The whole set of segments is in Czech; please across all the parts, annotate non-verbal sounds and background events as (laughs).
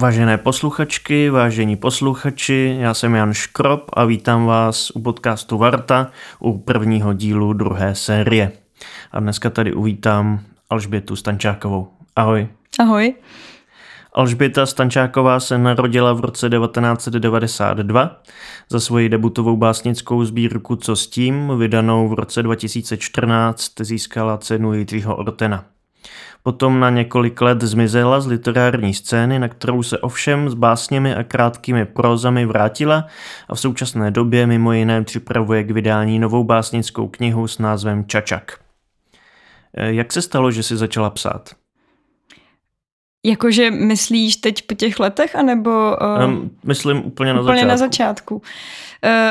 Vážené posluchačky, vážení posluchači, já jsem Jan Škrop a vítám vás u podcastu Varta u prvního dílu druhé série. A dneska tady uvítám Alžbětu Stančákovou. Ahoj. Ahoj. Alžběta Stančáková se narodila v roce 1992. Za svoji debutovou básnickou sbírku Co s tím, vydanou v roce 2014, získala cenu Jiřího Ortena. Potom na několik let zmizela z literární scény, na kterou se ovšem s básněmi a krátkými prozami vrátila a v současné době mimo jiné připravuje k vydání novou básnickou knihu s názvem Čačak. Eh, jak se stalo, že si začala psát? Jakože myslíš teď po těch letech, anebo... Uh, um, myslím úplně na úplně začátku. na začátku. Uh,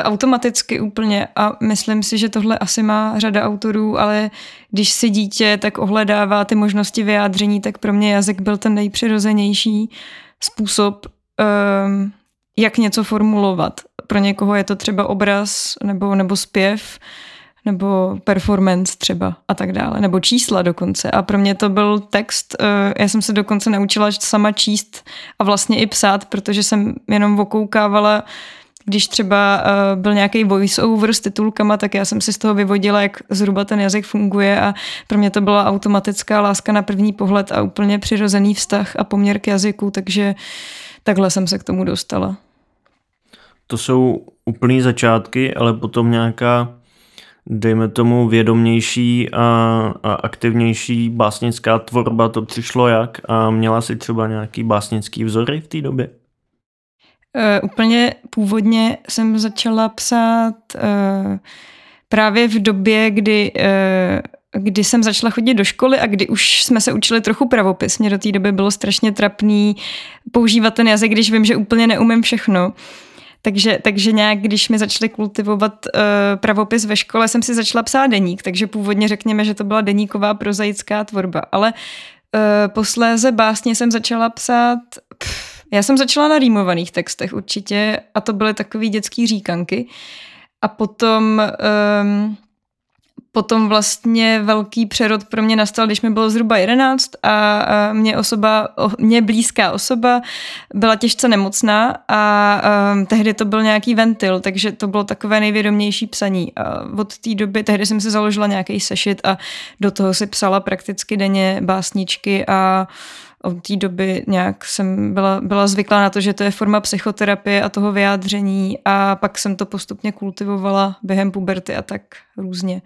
automaticky úplně a myslím si, že tohle asi má řada autorů, ale když si dítě tak ohledává ty možnosti vyjádření, tak pro mě jazyk byl ten nejpřirozenější způsob, um, jak něco formulovat. Pro někoho je to třeba obraz nebo, nebo zpěv, nebo performance třeba a tak dále, nebo čísla dokonce. A pro mě to byl text, eh, já jsem se dokonce naučila sama číst a vlastně i psát, protože jsem jenom okoukávala když třeba uh, byl nějaký voice-over s titulkama, tak já jsem si z toho vyvodila, jak zhruba ten jazyk funguje a pro mě to byla automatická láska na první pohled a úplně přirozený vztah a poměr k jazyku, takže takhle jsem se k tomu dostala. To jsou úplný začátky, ale potom nějaká dejme tomu, vědomnější a, a aktivnější básnická tvorba, to přišlo jak? A měla si třeba nějaký básnický vzory v té době? Uh, úplně původně jsem začala psát uh, právě v době, kdy, uh, kdy jsem začala chodit do školy a kdy už jsme se učili trochu pravopis. Mě do té doby bylo strašně trapný používat ten jazyk, když vím, že úplně neumím všechno. Takže, takže nějak, když mi začali kultivovat uh, pravopis ve škole, jsem si začala psát deník, takže původně řekněme, že to byla deníková prozaická tvorba. Ale uh, posléze básně jsem začala psát... Pff, já jsem začala na rýmovaných textech určitě a to byly takové dětské říkanky. A potom... Um, potom vlastně velký přerod pro mě nastal, když mi bylo zhruba 11 a, mě osoba, mě blízká osoba byla těžce nemocná a, a tehdy to byl nějaký ventil, takže to bylo takové nejvědomější psaní. A od té doby, tehdy jsem si založila nějaký sešit a do toho si psala prakticky denně básničky a od té doby nějak jsem byla, byla zvyklá na to, že to je forma psychoterapie a toho vyjádření a pak jsem to postupně kultivovala během puberty a tak různě.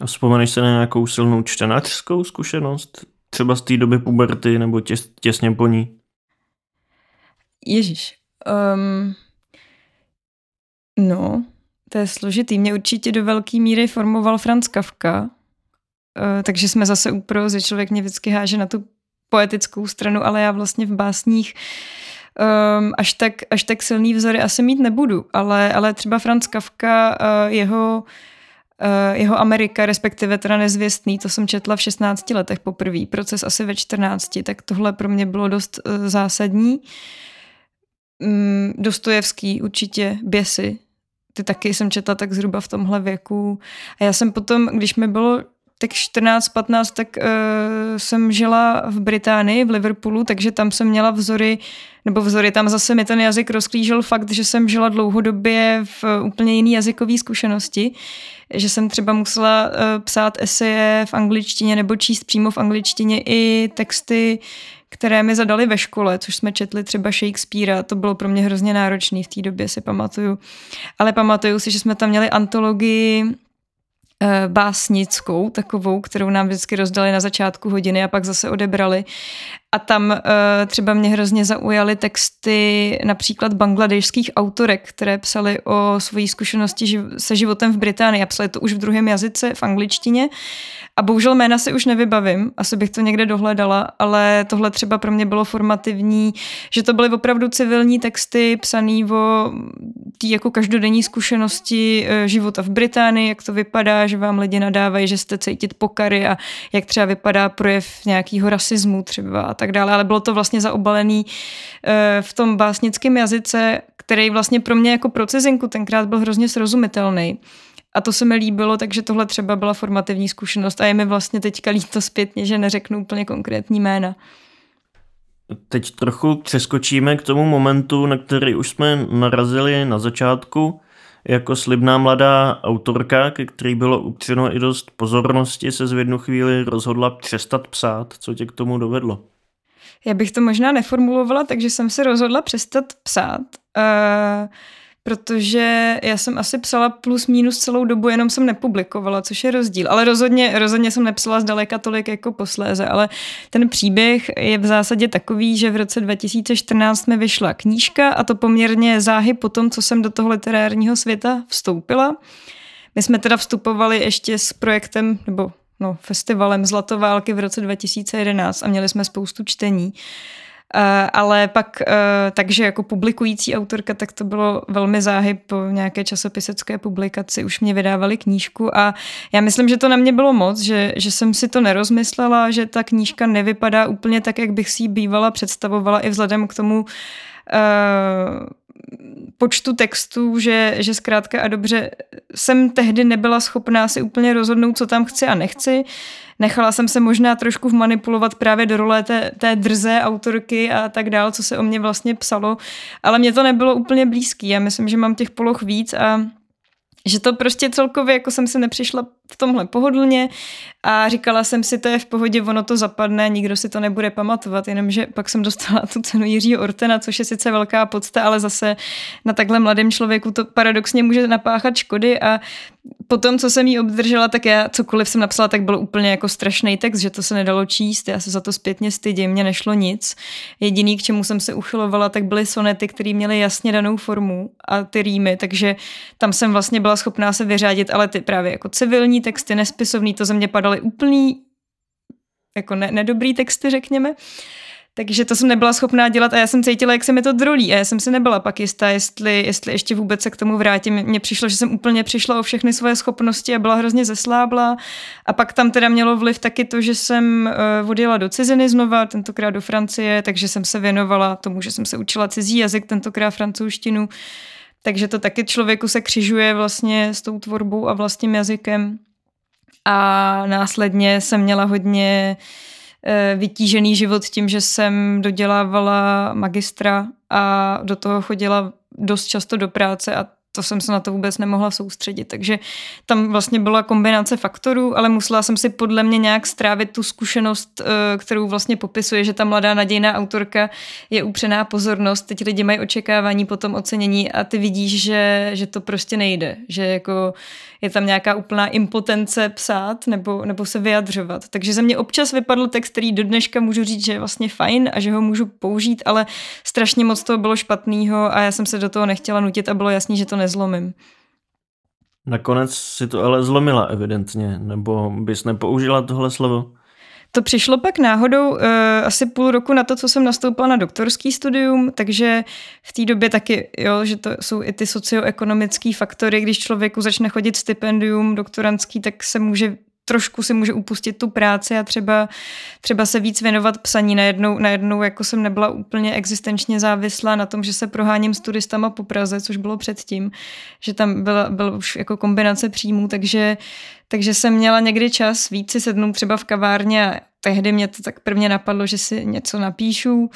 A vzpomeneš se na nějakou silnou čtenářskou zkušenost? Třeba z té doby puberty nebo těs, těsně po ní? Ježíš. Um, no, to je složitý. Mě určitě do velké míry formoval Franz Kafka, uh, takže jsme zase u prozy. Člověk mě vždycky háže na tu poetickou stranu, ale já vlastně v básních um, až, tak, až tak silný vzory asi mít nebudu. Ale, ale třeba Franz Kafka, uh, jeho Uh, jeho Amerika, respektive teda nezvěstný, to jsem četla v 16 letech poprvé, proces asi ve 14, tak tohle pro mě bylo dost uh, zásadní. Um, Dostojevský určitě, Běsy, ty taky jsem četla tak zhruba v tomhle věku. A já jsem potom, když mi bylo tak 14-15, tak uh, jsem žila v Británii, v Liverpoolu, takže tam jsem měla vzory, nebo vzory, tam zase mi ten jazyk rozklížel fakt, že jsem žila dlouhodobě v úplně jiný jazykové zkušenosti, že jsem třeba musela uh, psát eseje v angličtině nebo číst přímo v angličtině i texty, které mi zadali ve škole, což jsme četli třeba Shakespearea, to bylo pro mě hrozně náročné v té době, si pamatuju. Ale pamatuju si, že jsme tam měli antologii básnickou, takovou, kterou nám vždycky rozdali na začátku hodiny a pak zase odebrali. A tam uh, třeba mě hrozně zaujaly texty například bangladešských autorek, které psaly o svojí zkušenosti živ- se životem v Británii a psali to už v druhém jazyce, v angličtině. A bohužel jména si už nevybavím, asi bych to někde dohledala, ale tohle třeba pro mě bylo formativní, že to byly opravdu civilní texty psaný o tý jako každodenní zkušenosti eh, života v Británii, jak to vypadá, že vám lidi nadávají, že jste cítit pokary a jak třeba vypadá projev nějakého rasismu třeba tak dále, ale bylo to vlastně zaobalený eh, v tom básnickém jazyce, který vlastně pro mě jako pro cizinku tenkrát byl hrozně srozumitelný. A to se mi líbilo, takže tohle třeba byla formativní zkušenost a je mi vlastně teďka líto zpětně, že neřeknu úplně konkrétní jména. Teď trochu přeskočíme k tomu momentu, na který už jsme narazili na začátku. Jako slibná mladá autorka, ke který bylo upřeno i dost pozornosti, se z jednu chvíli rozhodla přestat psát. Co tě k tomu dovedlo? Já bych to možná neformulovala, takže jsem se rozhodla přestat psát. Uh protože já jsem asi psala plus minus celou dobu, jenom jsem nepublikovala, což je rozdíl. Ale rozhodně, rozhodně jsem nepsala zdaleka tolik jako posléze, ale ten příběh je v zásadě takový, že v roce 2014 mi vyšla knížka a to poměrně záhy po tom, co jsem do toho literárního světa vstoupila. My jsme teda vstupovali ještě s projektem, nebo no, festivalem Zlatoválky v roce 2011 a měli jsme spoustu čtení. Eh, ale pak, uh, takže jako publikující autorka, tak to bylo velmi záhy po nějaké časopisecké publikaci, už mě vydávali knížku a já myslím, že to na mě bylo moc, že, že jsem si to nerozmyslela, že ta knížka nevypadá úplně tak, jak bych si ji bývala představovala i vzhledem k tomu, uh, počtu textů, že, že zkrátka a dobře jsem tehdy nebyla schopná si úplně rozhodnout, co tam chci a nechci. Nechala jsem se možná trošku manipulovat právě do role té, té drze autorky a tak dál, co se o mě vlastně psalo, ale mě to nebylo úplně blízký. Já myslím, že mám těch poloh víc a že to prostě celkově jako jsem se nepřišla v tomhle pohodlně a říkala jsem si, to je v pohodě, ono to zapadne, nikdo si to nebude pamatovat, jenomže pak jsem dostala tu cenu Jiřího Ortena, což je sice velká podsta, ale zase na takhle mladém člověku to paradoxně může napáchat škody a po tom, co jsem jí obdržela, tak já cokoliv jsem napsala, tak byl úplně jako strašný text, že to se nedalo číst, já se za to zpětně stydím, mně nešlo nic. Jediný, k čemu jsem se uchylovala, tak byly sonety, které měly jasně danou formu a ty rýmy, takže tam jsem vlastně byla schopná se vyřádit, ale ty právě jako civilní texty, nespisovný, to ze mě padaly úplný jako ne, nedobrý texty, řekněme. Takže to jsem nebyla schopná dělat a já jsem cítila, jak se mi to drolí a já jsem si nebyla pak jistá, jestli, jestli ještě vůbec se k tomu vrátím. Mně přišlo, že jsem úplně přišla o všechny svoje schopnosti a byla hrozně zeslábla a pak tam teda mělo vliv taky to, že jsem uh, odjela do ciziny znova, tentokrát do Francie, takže jsem se věnovala tomu, že jsem se učila cizí jazyk, tentokrát francouzštinu. Takže to taky člověku se křižuje vlastně s tou tvorbou a vlastním jazykem. A následně jsem měla hodně Eh, vytížený život tím, že jsem dodělávala magistra a do toho chodila dost často do práce a to jsem se na to vůbec nemohla soustředit. Takže tam vlastně byla kombinace faktorů, ale musela jsem si podle mě nějak strávit tu zkušenost, eh, kterou vlastně popisuje, že ta mladá nadějná autorka je upřená pozornost. Teď lidi mají očekávání po tom ocenění a ty vidíš, že, že to prostě nejde. Že jako je tam nějaká úplná impotence psát nebo, nebo se vyjadřovat. Takže ze mě občas vypadl text, který do dneška můžu říct, že je vlastně fajn a že ho můžu použít, ale strašně moc toho bylo špatného a já jsem se do toho nechtěla nutit a bylo jasný, že to nezlomím. Nakonec si to ale zlomila evidentně, nebo bys nepoužila tohle slovo? To přišlo pak náhodou uh, asi půl roku na to, co jsem nastoupila na doktorský studium, takže v té době taky, jo, že to jsou i ty socioekonomické faktory, když člověku začne chodit stipendium doktorantský, tak se může trošku si může upustit tu práci a třeba, třeba se víc věnovat psaní. Najednou, najednou jako jsem nebyla úplně existenčně závislá na tom, že se proháním s turistama po Praze, což bylo předtím, že tam byla, byla už jako kombinace příjmů, takže, takže jsem měla někdy čas víc si sednout třeba v kavárně a tehdy mě to tak prvně napadlo, že si něco napíšu,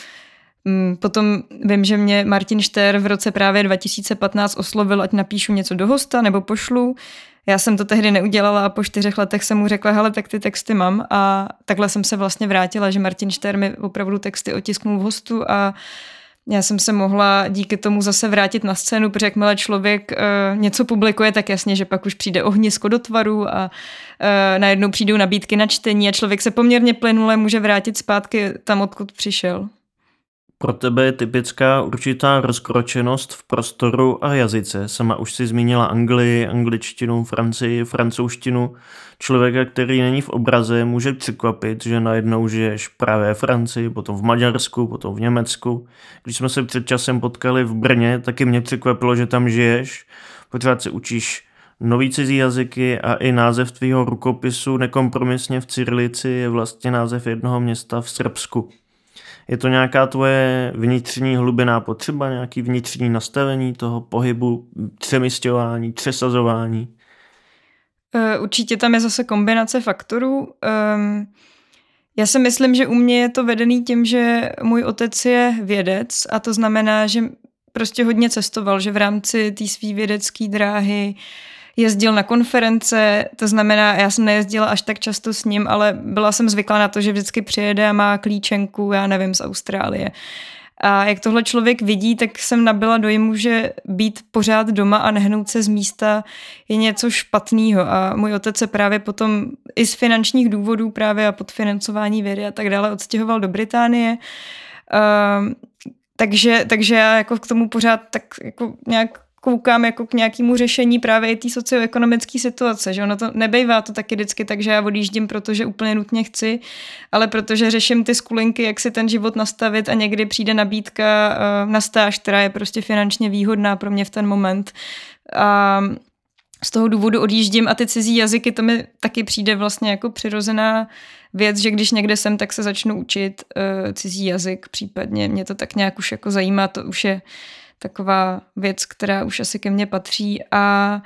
mm, Potom vím, že mě Martin Šter v roce právě 2015 oslovil, ať napíšu něco do hosta nebo pošlu. Já jsem to tehdy neudělala a po čtyřech letech jsem mu řekla, hele, tak ty texty mám a takhle jsem se vlastně vrátila, že Martin Šter mi opravdu texty otisknul v hostu a já jsem se mohla díky tomu zase vrátit na scénu, protože jakmile člověk uh, něco publikuje, tak jasně, že pak už přijde ohnisko do tvaru a uh, najednou přijdou nabídky na čtení a člověk se poměrně plynule může vrátit zpátky tam, odkud přišel. Pro tebe je typická určitá rozkročenost v prostoru a jazyce. Sama už si zmínila Anglii, angličtinu, Francii, francouzštinu. Člověka, který není v obraze, může překvapit, že najednou žiješ právě ve Francii, potom v Maďarsku, potom v Německu. Když jsme se před časem potkali v Brně, taky mě překvapilo, že tam žiješ. Pořád se učíš nový cizí jazyky a i název tvýho rukopisu nekompromisně v Cyrilici je vlastně název jednoho města v Srbsku. Je to nějaká tvoje vnitřní hlubiná potřeba, nějaký vnitřní nastavení toho pohybu, přemysťování, přesazování? Eh, určitě tam je zase kombinace faktorů. Um, Já si myslím, že u mě je to vedený tím, že můj otec je vědec a to znamená, že prostě hodně cestoval, že v rámci té své vědecké dráhy jezdil na konference, to znamená, já jsem nejezdila až tak často s ním, ale byla jsem zvyklá na to, že vždycky přijede a má klíčenku, já nevím, z Austrálie. A jak tohle člověk vidí, tak jsem nabila dojmu, že být pořád doma a nehnout se z místa je něco špatného. A můj otec se právě potom i z finančních důvodů právě a podfinancování vědy a tak dále odstěhoval do Británie. Um, takže, takže já jako k tomu pořád tak jako nějak koukám jako k nějakému řešení právě i té socioekonomické situace, že ono to nebejvá to taky vždycky tak, že já odjíždím, protože úplně nutně chci, ale protože řeším ty skulinky, jak si ten život nastavit a někdy přijde nabídka uh, na stáž, která je prostě finančně výhodná pro mě v ten moment. A z toho důvodu odjíždím a ty cizí jazyky, to mi taky přijde vlastně jako přirozená věc, že když někde jsem, tak se začnu učit uh, cizí jazyk, případně mě to tak nějak už jako zajímá, to už je taková věc, která už asi ke mně patří a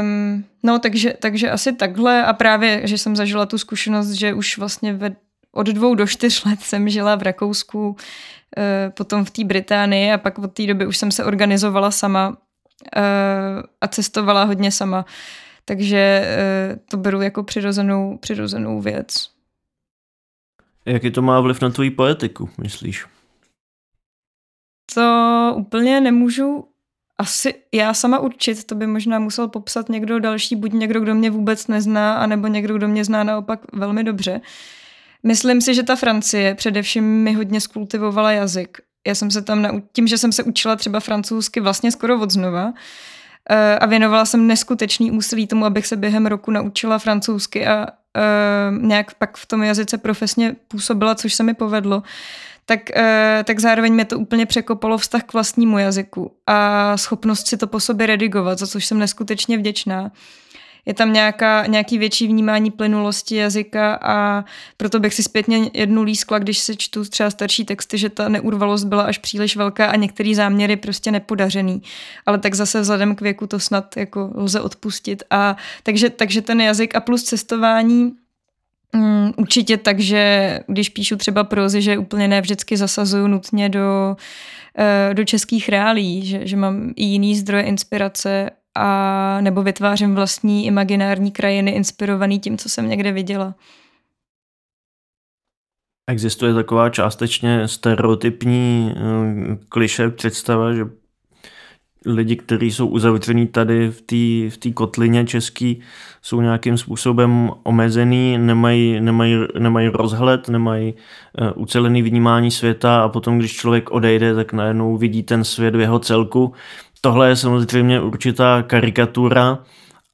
um, no takže, takže asi takhle a právě, že jsem zažila tu zkušenost, že už vlastně ve, od dvou do čtyř let jsem žila v Rakousku, uh, potom v té Británii a pak od té doby už jsem se organizovala sama uh, a cestovala hodně sama. Takže uh, to beru jako přirozenou, přirozenou věc. Jaký to má vliv na tvoji poetiku, myslíš? To úplně nemůžu asi já sama určit, to by možná musel popsat někdo další, buď někdo, kdo mě vůbec nezná, anebo někdo, kdo mě zná naopak velmi dobře. Myslím si, že ta Francie především mi hodně skultivovala jazyk. Já jsem se tam, nau- tím, že jsem se učila třeba francouzsky vlastně skoro od znova, eh, a věnovala jsem neskutečný úsilí tomu, abych se během roku naučila francouzsky a uh, nějak pak v tom jazyce profesně působila, což se mi povedlo tak, eh, tak zároveň mě to úplně překopalo vztah k vlastnímu jazyku a schopnost si to po sobě redigovat, za což jsem neskutečně vděčná. Je tam nějaká, nějaký větší vnímání plynulosti jazyka a proto bych si zpětně jednu lískla, když se čtu třeba starší texty, že ta neurvalost byla až příliš velká a některý záměry prostě nepodařený. Ale tak zase vzhledem k věku to snad jako lze odpustit. A takže, takže ten jazyk a plus cestování Mm, určitě tak, že když píšu třeba prozy, že úplně ne vždycky zasazuju nutně do, eh, do českých reálí, že, že mám i jiný zdroje inspirace a nebo vytvářím vlastní imaginární krajiny inspirovaný tím, co jsem někde viděla. Existuje taková částečně stereotypní uh, kliše představa, že lidi, kteří jsou uzavření tady v té v tý kotlině český, jsou nějakým způsobem omezený, nemají, nemají, nemají rozhled, nemají uh, ucelený vnímání světa a potom, když člověk odejde, tak najednou vidí ten svět v jeho celku. Tohle je samozřejmě určitá karikatura,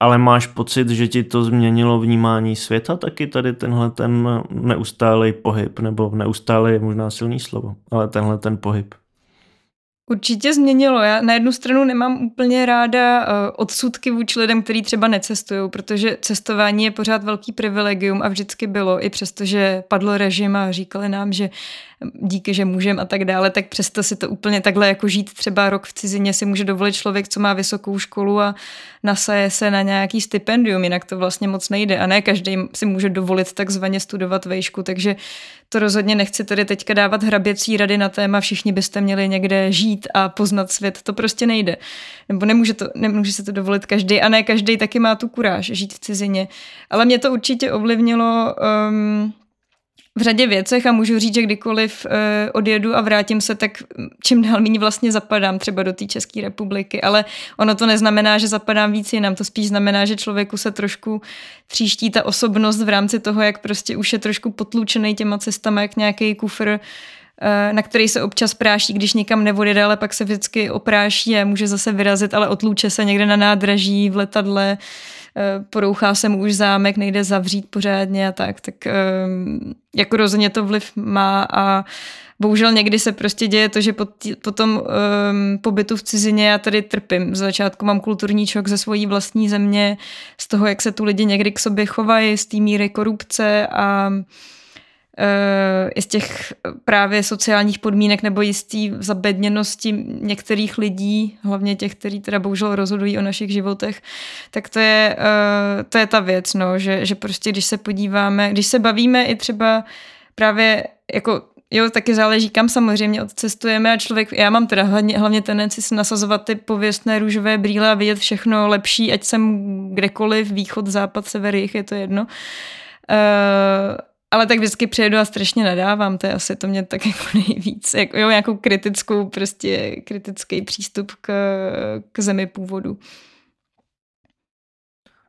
ale máš pocit, že ti to změnilo vnímání světa taky tady tenhle ten neustálý pohyb, nebo neustálý je možná silný slovo, ale tenhle ten pohyb. Určitě změnilo. Já na jednu stranu nemám úplně ráda uh, odsudky vůči lidem, kteří třeba necestují, protože cestování je pořád velký privilegium a vždycky bylo, i přesto, že padl režim a říkali nám, že díky, že můžem a tak dále, tak přesto si to úplně takhle jako žít třeba rok v cizině si může dovolit člověk, co má vysokou školu a nasaje se na nějaký stipendium, jinak to vlastně moc nejde a ne každý si může dovolit takzvaně studovat vejšku, takže to rozhodně nechci tady teďka dávat hraběcí rady na téma, všichni byste měli někde žít a poznat svět, to prostě nejde. Nebo nemůže, to, nemůže se to dovolit každý a ne každý taky má tu kuráž žít v cizině. Ale mě to určitě ovlivnilo um, v řadě věcech a můžu říct, že kdykoliv uh, odjedu a vrátím se, tak čím dál méně vlastně zapadám třeba do té České republiky, ale ono to neznamená, že zapadám víc jinam, to spíš znamená, že člověku se trošku tříští ta osobnost v rámci toho, jak prostě už je trošku potlučený těma cestama, jak nějaký kufr eh, na který se občas práší, když nikam nevodjede, ale pak se vždycky opráší a může zase vyrazit, ale otluče se někde na nádraží, v letadle, porouchá se mu už zámek, nejde zavřít pořádně a tak, tak ehm, jako rozhodně to vliv má a bohužel někdy se prostě děje to, že po, po tom um, pobytu v cizině já tady trpím. Z začátku mám kulturní čok ze svojí vlastní země, z toho, jak se tu lidi někdy k sobě chovají, z té míry korupce a Eh, i z těch právě sociálních podmínek nebo jistý zabedněnosti některých lidí, hlavně těch, kteří teda bohužel rozhodují o našich životech, tak to je, eh, to je ta věc, no, že, že prostě když se podíváme, když se bavíme i třeba právě jako Jo, taky záleží, kam samozřejmě odcestujeme a člověk, já mám teda hlavně, hlavně tendenci si nasazovat ty pověstné růžové brýle a vidět všechno lepší, ať jsem kdekoliv, východ, západ, sever, jich, je to jedno. Uh, ale tak vždycky přijedu a strašně nadávám, to je asi to mě tak (laughs) jako nejvíc, jako, jo, nějakou kritickou, prostě kritický přístup k, k zemi původu.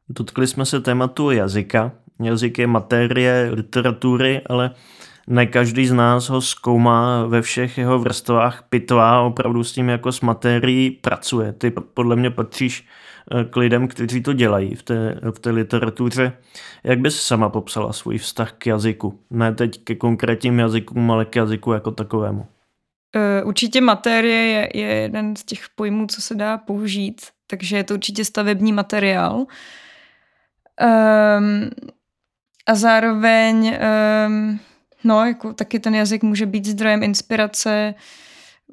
Dotkli jsme se tématu jazyka. Jazyk je materie literatury, ale ne každý z nás ho zkoumá ve všech jeho vrstvách, pitvá, opravdu s tím jako s materií pracuje. Ty podle mě patříš eh, k lidem, kteří to dělají v té, v té literatuře. Jak bys sama popsala svůj vztah k jazyku? Ne teď ke konkrétním jazykům, ale k jazyku jako takovému. Eh, určitě materie je, je jeden z těch pojmů, co se dá použít, takže je to určitě stavební materiál. Um, a zároveň um, No, jako taky ten jazyk může být zdrojem inspirace,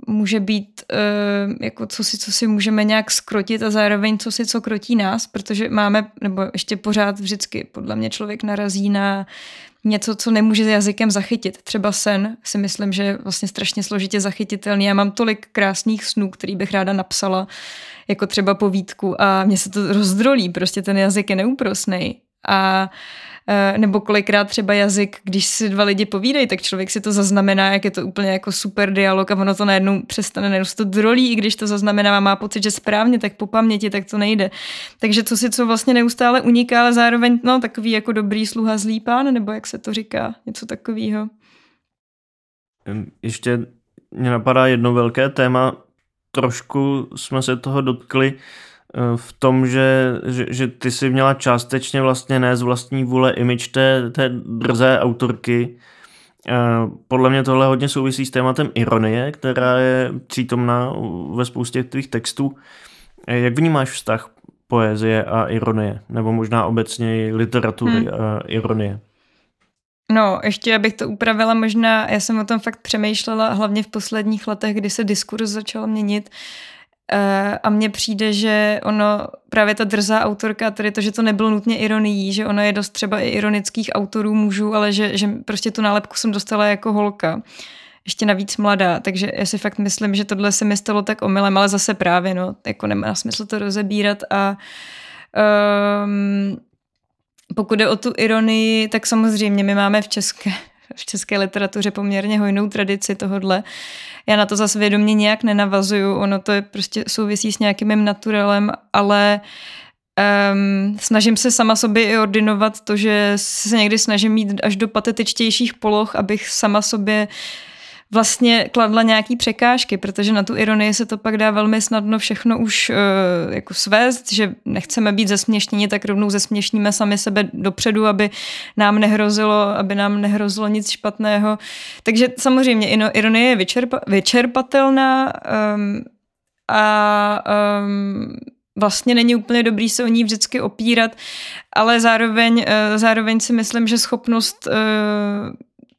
může být uh, jako co si, co si můžeme nějak skrotit a zároveň co si, co krotí nás, protože máme, nebo ještě pořád vždycky podle mě člověk narazí na něco, co nemůže jazykem zachytit. Třeba sen si myslím, že je vlastně strašně složitě zachytitelný. Já mám tolik krásných snů, který bych ráda napsala, jako třeba povídku a mě se to rozdrolí, prostě ten jazyk je neúprosný. A Eh, nebo kolikrát třeba jazyk, když si dva lidi povídají, tak člověk si to zaznamená, jak je to úplně jako super dialog a ono to najednou přestane, najednou to drolí, i když to zaznamená a má pocit, že správně, tak po paměti, tak to nejde. Takže co si co vlastně neustále uniká, ale zároveň no, takový jako dobrý sluha zlý pán, nebo jak se to říká, něco takového. Ještě mě napadá jedno velké téma, trošku jsme se toho dotkli, v tom, že, že, že ty si měla částečně vlastně ne z vlastní vůle imič té, té drzé autorky. Eh, podle mě tohle hodně souvisí s tématem ironie, která je přítomná ve spoustě tvých textů. Eh, jak vnímáš vztah poezie a ironie? Nebo možná obecně literatury hmm. a ironie? No, ještě abych to upravila možná, já jsem o tom fakt přemýšlela hlavně v posledních letech, kdy se diskurs začal měnit, Eh, a mně přijde, že ono, právě ta drzá autorka, tedy to, že to nebylo nutně ironií, že ono je dost třeba i ironických autorů mužů, ale že, že prostě tu nálepku jsem dostala jako holka. Ještě navíc mladá, takže já si fakt myslím, že tohle se mi stalo tak omylem, ale zase právě, no, jako nemá smysl to rozebírat a um, pokud jde o tu ironii, tak samozřejmě my máme v české, v české literatuře poměrně hojnou tradici tohodle. Já na to zase vědomě nějak nenavazuju, ono to je prostě souvisí s nějakým mým naturelem, ale um, snažím se sama sobě i ordinovat to, že se někdy snažím mít až do patetičtějších poloh, abych sama sobě uh, vlastně kladla nějaký překážky, protože na tu ironii se to pak dá velmi snadno všechno už uh, jako svést, že nechceme být zesměšněni, tak rovnou zesměšníme sami sebe dopředu, aby nám nehrozilo, aby nám nehrozilo nic špatného. Takže samozřejmě ironie je vyčerpa, vyčerpatelná um, a um, vlastně není úplně dobrý se o ní vždycky opírat, ale zároveň, uh, zároveň si myslím, že schopnost uh,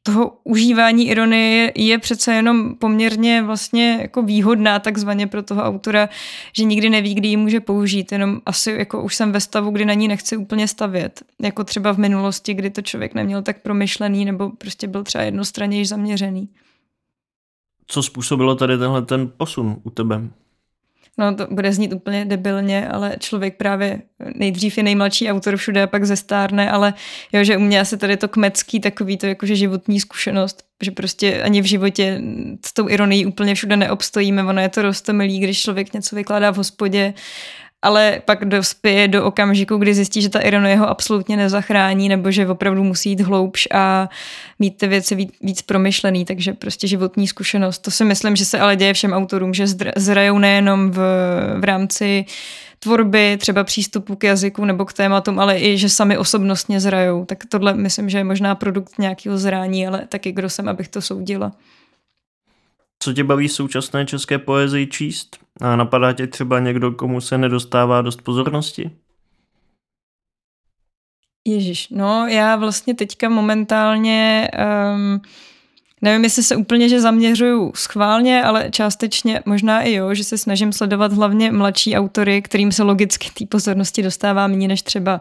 toho užívání ironie je přece jenom poměrně vlastně jako výhodná takzvaně pro toho autora, že nikdy neví, kdy ji může použít, jenom asi jako už jsem ve stavu, kdy na ní nechci úplně stavět, jako třeba v minulosti, kdy to člověk neměl tak promyšlený nebo prostě byl třeba jednostranně zaměřený. Co způsobilo tady tenhle ten posun u tebe? No to bude znít úplně debilně, ale člověk právě nejdřív je nejmladší autor všude a pak zestárne, ale jo, že u mě asi tady to kmecký takový to jakože životní zkušenost, že prostě ani v životě s tou ironií úplně všude neobstojíme, ono je to rostomilý, když člověk něco vykládá v hospodě ale pak dospěje do okamžiku, kdy zjistí, že ta ironie ho absolutně nezachrání, nebo že opravdu musí jít hloubš a mít ty věci víc, víc promyšlený, takže prostě životní zkušenost. To si myslím, že se ale děje všem autorům, že zrajou nejenom v, v rámci tvorby, třeba přístupu k jazyku nebo k tématům, ale i, že sami osobnostně zrajou. Tak tohle myslím, že je možná produkt nějakého zrání, ale taky kdo jsem, abych to soudila. Co tě baví současné české poezii číst? A napadá tě třeba někdo, komu se nedostává dost pozornosti? Ježíš, no já vlastně teďka momentálně um, Nevím, jestli se úplně, že zaměřuju schválně, ale částečně možná i jo, že se snažím sledovat hlavně mladší autory, kterým se logicky té pozornosti dostává méně než třeba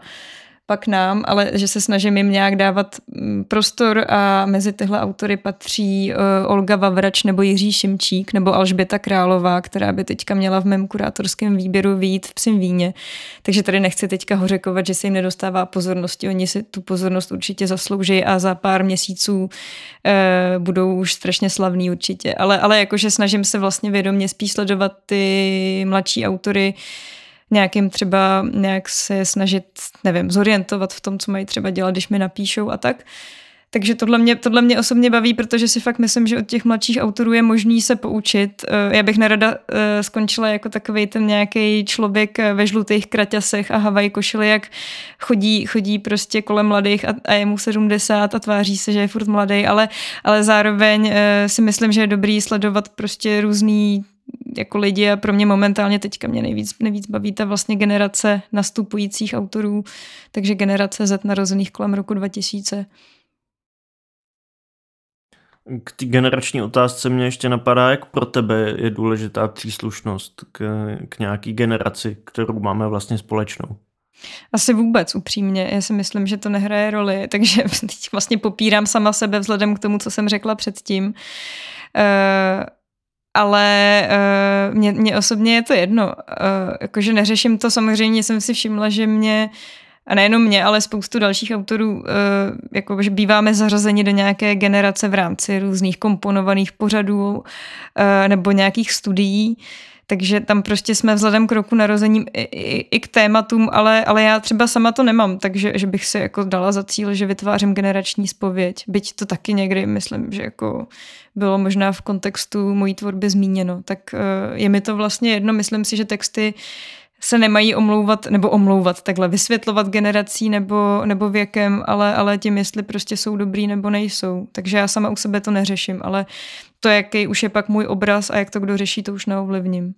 pak nám, ale že se snažím jim nějak dávat mm, prostor a mezi tyhle autory patří uh, Olga Vavrač nebo Jiří Šimčík nebo Alžběta Králová, která by teďka měla v mém kurátorském výběru výjít v psím víně. Takže tady nechci teďka hořekovat, že se jim nedostává pozornosti. Oni si tu pozornost určitě zaslouží a za pár měsíců uh, budou už strašně slavní určitě. Ale, ale jakože snažím se vlastně vědomě spíš sledovat ty mladší autory, uh, nějakým třeba nějak se snažit, nevím, zorientovat v tom, co mají třeba dělat, když mi napíšou a tak. Takže tohle mě, tohle mě osobně baví, protože si fakt myslím, že od těch mladších autorů je možný se poučit. Eh, já bych nerada eh, skončila jako takový ten nějaký člověk eh, ve žlutých kraťasech a havaj košili, jak chodí, chodí prostě kolem mladých a, a je mu 70 a tváří se, že je furt mladý, ale, ale zároveň si myslím, že je dobrý sledovat prostě různý jako lidi a pro mě momentálně teďka mě nejvíc, nejvíc baví ta vlastně generace nastupujících autorů, takže generace Z narozených kolem roku 2000. K té generační otázce mě ještě napadá, jak pro tebe je důležitá příslušnost k, k nějaký generaci, kterou máme vlastně společnou. Asi vůbec, upřímně. Já si myslím, že to nehraje roli, (laughs) takže teď vlastně popírám sama sebe vzhledem k tomu, co jsem řekla předtím. Uh, ale uh, mě, mě osobně je to jedno. Uh, jakože neřeším to, samozřejmě jsem si všimla, že mě a nejenom mě, ale spoustu dalších autorů, uh, jako, že býváme zařazeni do nějaké generace v rámci různých komponovaných pořadů uh, nebo nějakých studií. Takže tam prostě jsme vzhledem k roku narozením i, i, i k tématům, ale, ale já třeba sama to nemám, takže že bych si jako dala za cíl, že vytvářím generační spověď. Byť to taky někdy, myslím, že jako bylo možná v kontextu mojí tvorby zmíněno. Tak uh, je mi to vlastně jedno, myslím si, že texty se nemají omlouvat, nebo omlouvat, takhle vysvětlovat generací nebo, nebo věkem, ale, ale tím, jestli prostě jsou dobrý nebo nejsou. Takže já sama u sebe to neřeším, ale to, jaký už je pak můj obraz a jak to kdo řeší, to už neovlivním.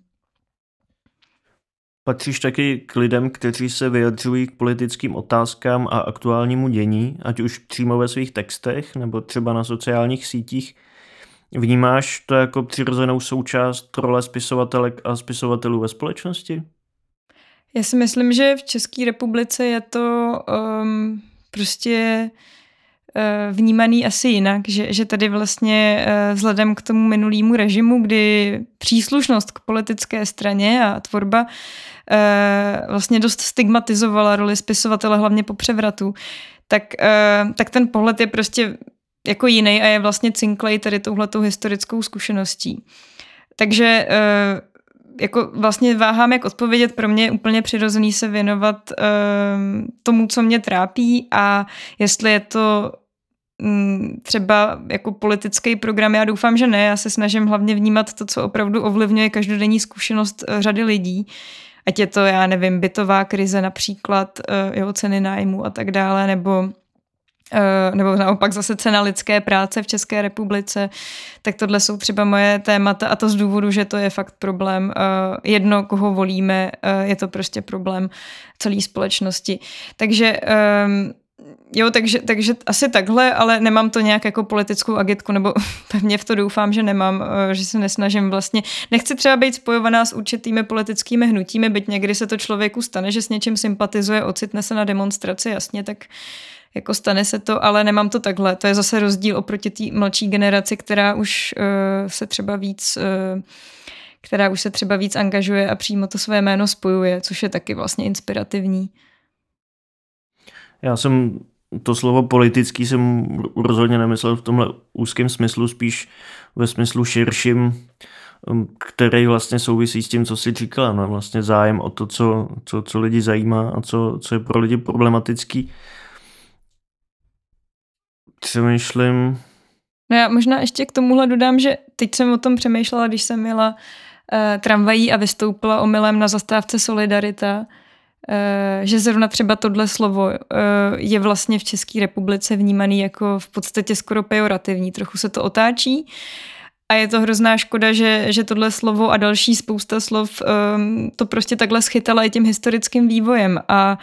Patříš taky k lidem, kteří se vyjadřují k politickým otázkám a aktuálnímu dění, ať už přímo ve svých textech nebo třeba na sociálních sítích. Vnímáš to jako přirozenou součást role spisovatelek a spisovatelů ve společnosti? Já si myslím, že v České republice je to um, prostě uh, vnímaný asi jinak, že, že tady vlastně uh, vzhledem k tomu minulýmu režimu, kdy příslušnost k politické straně a tvorba uh, vlastně dost stigmatizovala roli spisovatele hlavně po převratu, tak, tak ten pohled je prostě jako jiný a je vlastně cinklej tady touhletou historickou zkušeností. Takže jako vlastně váhám, jak odpovědět. Pro mě je úplně přirozený se věnovat uh, tomu, co mě trápí a jestli je to um, třeba jako politický program, já doufám, že ne. Já se snažím hlavně vnímat to, co opravdu ovlivňuje každodenní zkušenost uh, řady lidí. Ať je to, já nevím, bytová krize například, uh, jeho ceny nájmu a tak dále, nebo Eh, nebo naopak zase cena lidské práce v České republice, tak tohle jsou třeba moje témata a to z důvodu, že to je fakt problém. Eh, jedno, koho volíme, eh, je to prostě problém celé společnosti. Takže ehm, Jo, takže, takže asi takhle, ale nemám to nějak jako politickou agitku, nebo (laughs) pevně v to doufám, že nemám, že se nesnažím vlastně. Nechci třeba být spojovaná s určitými politickými hnutími, byť někdy se to člověku stane, že s něčím sympatizuje, ocitne se na demonstraci, jasně, tak jako stane se to, ale nemám to takhle. To je zase rozdíl oproti té mladší generaci, která už uh, se třeba víc uh, která už se třeba víc angažuje a přímo to své jméno spojuje, což je taky vlastně inspirativní. Já jsem to slovo politický jsem rozhodně nemyslel v tomhle úzkém smyslu, spíš ve smyslu širším, um, který vlastně souvisí s tím, co jsi říkala, no vlastně zájem o to, co, co, co lidi zajímá a co, co je pro lidi problematický. Přemýšlím. No já možná ještě k tomuhle dodám, že teď jsem o tom přemýšlela, když jsem měla uh, tramvají a vystoupila omylem na zastávce Solidarita, že zrovna třeba tohle slovo uh, je vlastně v České republice vnímaný jako v podstatě skoro pejorativní. Trochu se to otáčí A je to hrozná škoda, že, že tohle slovo a další spousta slov um, to prostě takhle schytala i tím historickým vývojem a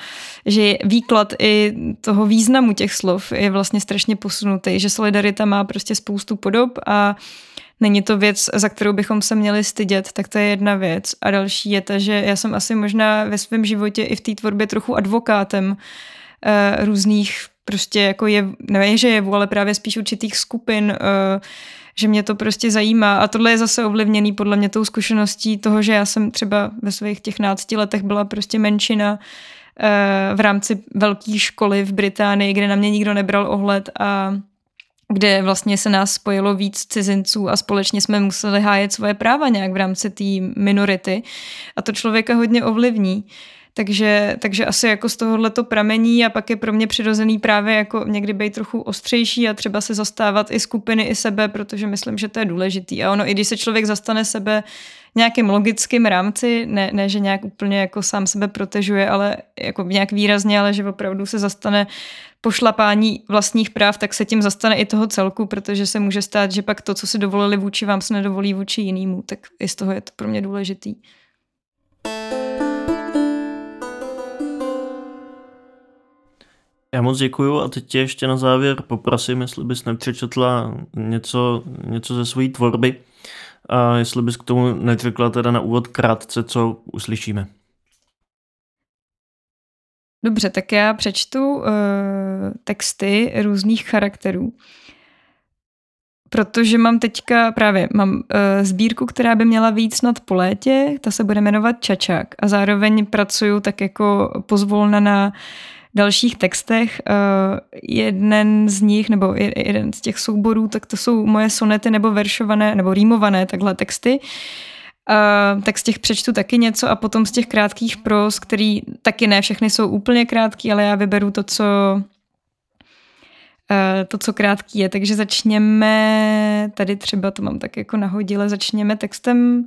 že výklad i toho významu těch slov je vlastně strašně posunutý, že solidarita má prostě spoustu podob a není to věc, za kterou bychom se měli stydět, tak to je jedna věc. A další je ta, že já jsem asi možná ve svém životě i v té tvorbě trochu advokátem uh, různých prostě jako je, nevím, že jevu, ale právě spíš určitých skupin, uh, že mě to prostě zajímá. A tohle je zase ovlivněný podle mě tou zkušeností toho, že já jsem třeba ve svých těch nácti letech byla prostě menšina uh, v rámci velké školy v Británii, kde na mě nikdo nebral ohled a kde vlastně se nás spojilo víc cizinců a společně jsme museli hájet svoje práva nějak v rámci té minority. A to člověka hodně ovlivní. Takže, takže asi jako z tohohle to pramení a pak je pro mě přirozený právě jako někdy být trochu ostřejší a třeba se zastávat i skupiny, i sebe, protože myslím, že to je důležitý. A ono, i když se člověk zastane sebe nějakým logickým rámci, ne, ne že nějak úplně jako sám sebe protežuje, ale jako nějak výrazně, ale že opravdu se zastane pošlapání vlastních práv, tak se tím zastane i toho celku, protože se může stát, že pak to, co si dovolili vůči vám, se nedovolí vůči jinému. Tak i z toho je to pro mě důležitý. Já moc děkuju a teď tě ještě na závěr poprosím, jestli bys nepřečetla něco, něco ze své tvorby a jestli bys k tomu neřekla teda na úvod krátce, co uslyšíme. Dobře, tak já přečtu uh, texty různých charakterů. Protože mám teďka právě mám uh, sbírku, která by měla víc nad po létě, ta se bude jmenovat Čačák a zároveň pracuju tak jako pozvolna na dalších textech. Uh, jeden z nich, nebo jeden z těch souborů, tak to jsou moje sonety nebo veršované, nebo rýmované takhle texty. Uh, tak z těch přečtu taky něco a potom z těch krátkých pros, který taky ne všechny jsou úplně krátký, ale já vyberu to, co uh, to, co krátký je. Takže začněme, tady třeba to mám tak jako nahodile, začněme textem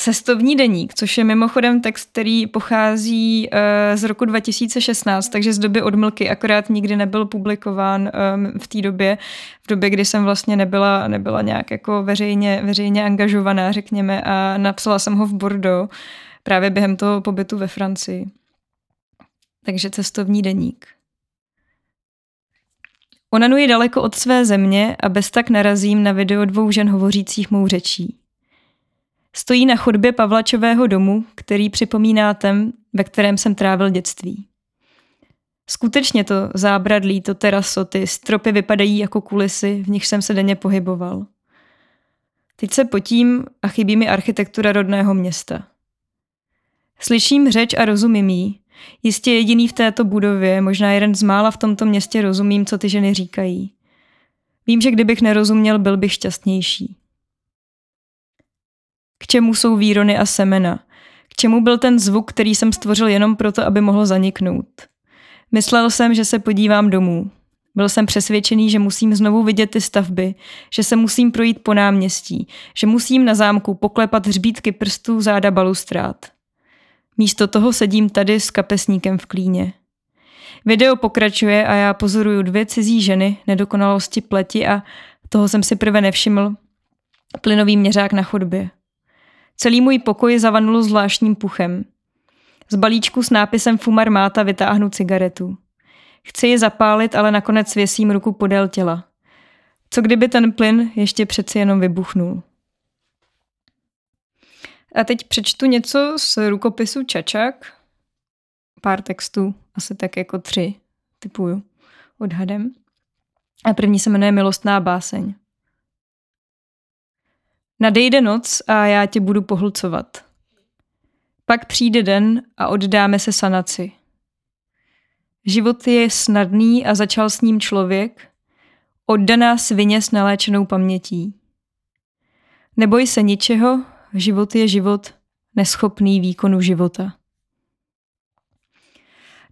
Cestovní deník, což je mimochodem text, který pochází uh, z roku 2016, takže z doby odmlky, akorát nikdy nebyl publikován um, v té době, v době, kdy jsem vlastně nebyla, nebyla nějak jako veřejně, veřejně angažovaná, řekněme, a napsala jsem ho v Bordeaux právě během toho pobytu ve Francii. Takže cestovní deník. Onanuji daleko od své země a bez tak narazím na video dvou žen hovořících mou řečí. Stojí na chodbě Pavlačového domu, který připomíná ten, ve kterém jsem trávil dětství. Skutečně to zábradlí, to teraso, ty stropy vypadají jako kulisy, v nich jsem se denně pohyboval. Teď se potím a chybí mi architektura rodného města. Slyším řeč a rozumím jí. Jistě jediný v této budově, možná jeden z mála v tomto městě rozumím, co ty ženy říkají. Vím, že kdybych nerozuměl, byl bych šťastnější. K čemu jsou výrony a semena? K čemu byl ten zvuk, který jsem stvořil jenom proto, aby mohl zaniknout? Myslel jsem, že se podívám domů. Byl jsem přesvědčený, že musím znovu vidět ty stavby, že se musím projít po náměstí, že musím na zámku poklepat hřbítky prstů záda balustrát. Místo toho sedím tady s kapesníkem v klíně. Video pokračuje a já pozoruju dvě cizí ženy, nedokonalosti pleti a toho jsem si prve nevšiml, plynový měřák na chodbě. Celý můj pokoj zavanulo zvláštním puchem. Z balíčku s nápisem Fumar Máta vytáhnu cigaretu. Chci ji zapálit, ale nakonec věsím ruku podél těla. Co kdyby ten plyn ještě přeci jenom vybuchnul? A teď přečtu něco z rukopisu Čačak. Pár textů, asi tak jako tři, typuju, odhadem. A první se jmenuje Milostná báseň. Nadejde noc a já tě budu pohlcovat. Pak přijde den a oddáme se sanaci. Život je snadný a začal s ním člověk, oddaná svině s naléčenou pamětí. Neboj se ničeho, život je život, neschopný výkonu života.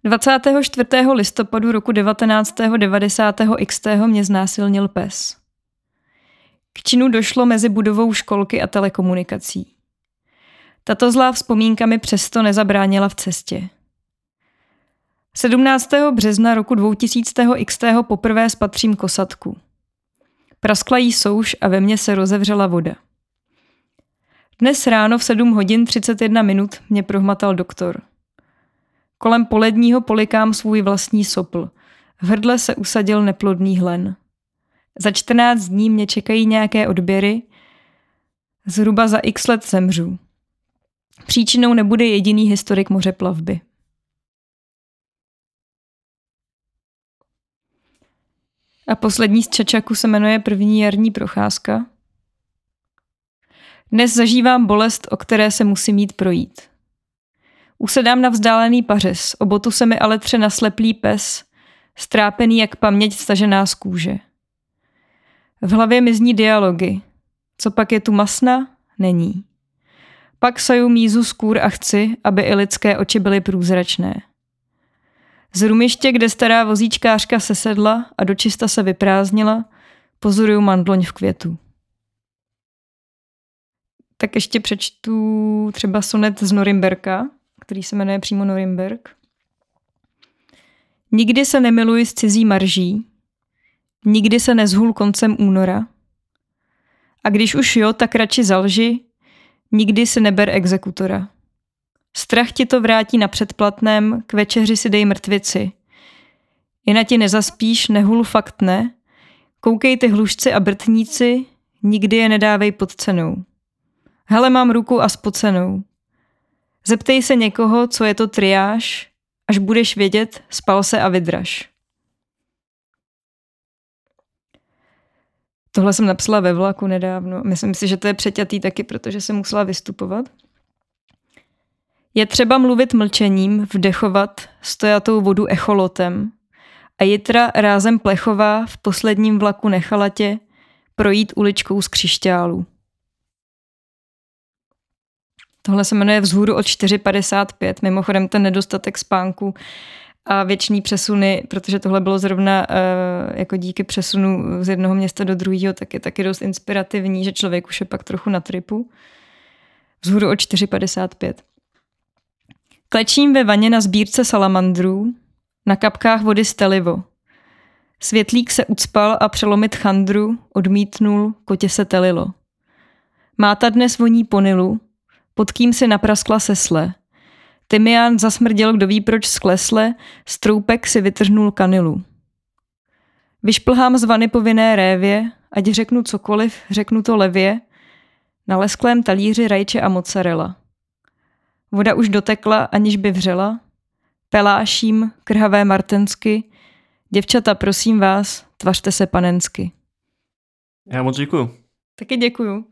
24. listopadu roku 1990. XT mě znásilnil pes. K činu došlo mezi budovou školky a telekomunikací. Tato zlá vzpomínka mi přesto nezabránila v cestě. 17. března roku 2000 XT poprvé spatřím kosatku. Praskla jí souš a ve mně se rozevřela voda. Dnes ráno v 7 hodin 31 minut mě prohmatal doktor. Kolem poledního polikám svůj vlastní sopl. V hrdle se usadil neplodný hlen. Za 14 dní mě čekají nějaké odběry. Zhruba za x let zemřu. Příčinou nebude jediný historik moře plavby. A poslední z Čačaku se jmenuje První jarní procházka. Dnes zažívám bolest, o které se musím mít projít. Usedám na vzdálený pařez, o botu se mi ale tře nasleplý pes, strápený jak paměť stažená z kůže. V hlavě mi zní dialogy. Co pak je tu masna? Není. Pak saju mízu z kůr a chci, aby i lidské oči byly průzračné. Z rumiště, kde stará vozíčkářka sesedla a dočista se vyprázdnila, pozoruju mandloň v květu. Tak ještě přečtu třeba sonet z Norimberka, který se jmenuje přímo Norimberg. Nikdy se nemiluji s cizí marží, nikdy se nezhul koncem února. A když už jo, tak radši zalži, nikdy se neber exekutora. Strach ti to vrátí na předplatném, k večeři si dej mrtvici. Jina ti nezaspíš, nehul fakt ne. Koukej ty hlušci a brtníci, nikdy je nedávej pod cenou. Hele, mám ruku a spocenou. Zeptej se někoho, co je to triáž, až budeš vědět, spal se a vydraž. Tohle jsem napsala ve vlaku nedávno. Myslím si, že to je přeťatý taky, protože jsem musela vystupovat. Je třeba mluvit mlčením, vdechovat stojatou vodu echolotem a Jitra rázem plechová v posledním vlaku nechala tě projít uličkou z křišťálu. Tohle se jmenuje Vzhůru od 4.55. Mimochodem ten nedostatek spánku a věčný přesuny, protože tohle bylo zrovna uh, jako díky přesunu z jednoho města do druhého, tak je taky dost inspirativní, že člověk už je pak trochu na tripu. Vzhůru od 4.55. Klečím ve vaně na sbírce salamandrů, na kapkách vody stelivo. Světlík se ucpal a přelomit chandru odmítnul, kotě se telilo. Máta dnes voní ponilu, pod kým si napraskla sesle. Tymián zasmrděl, kdo ví proč sklesle, stroupek si vytrhnul kanilu. Vyšplhám z vany povinné révě, ať řeknu cokoliv, řeknu to levě, na lesklém talíři rajče a mozzarella. Voda už dotekla, aniž by vřela. Peláším, krhavé martensky. Děvčata, prosím vás, tvařte se panensky. Já moc děkuju. Taky děkuju.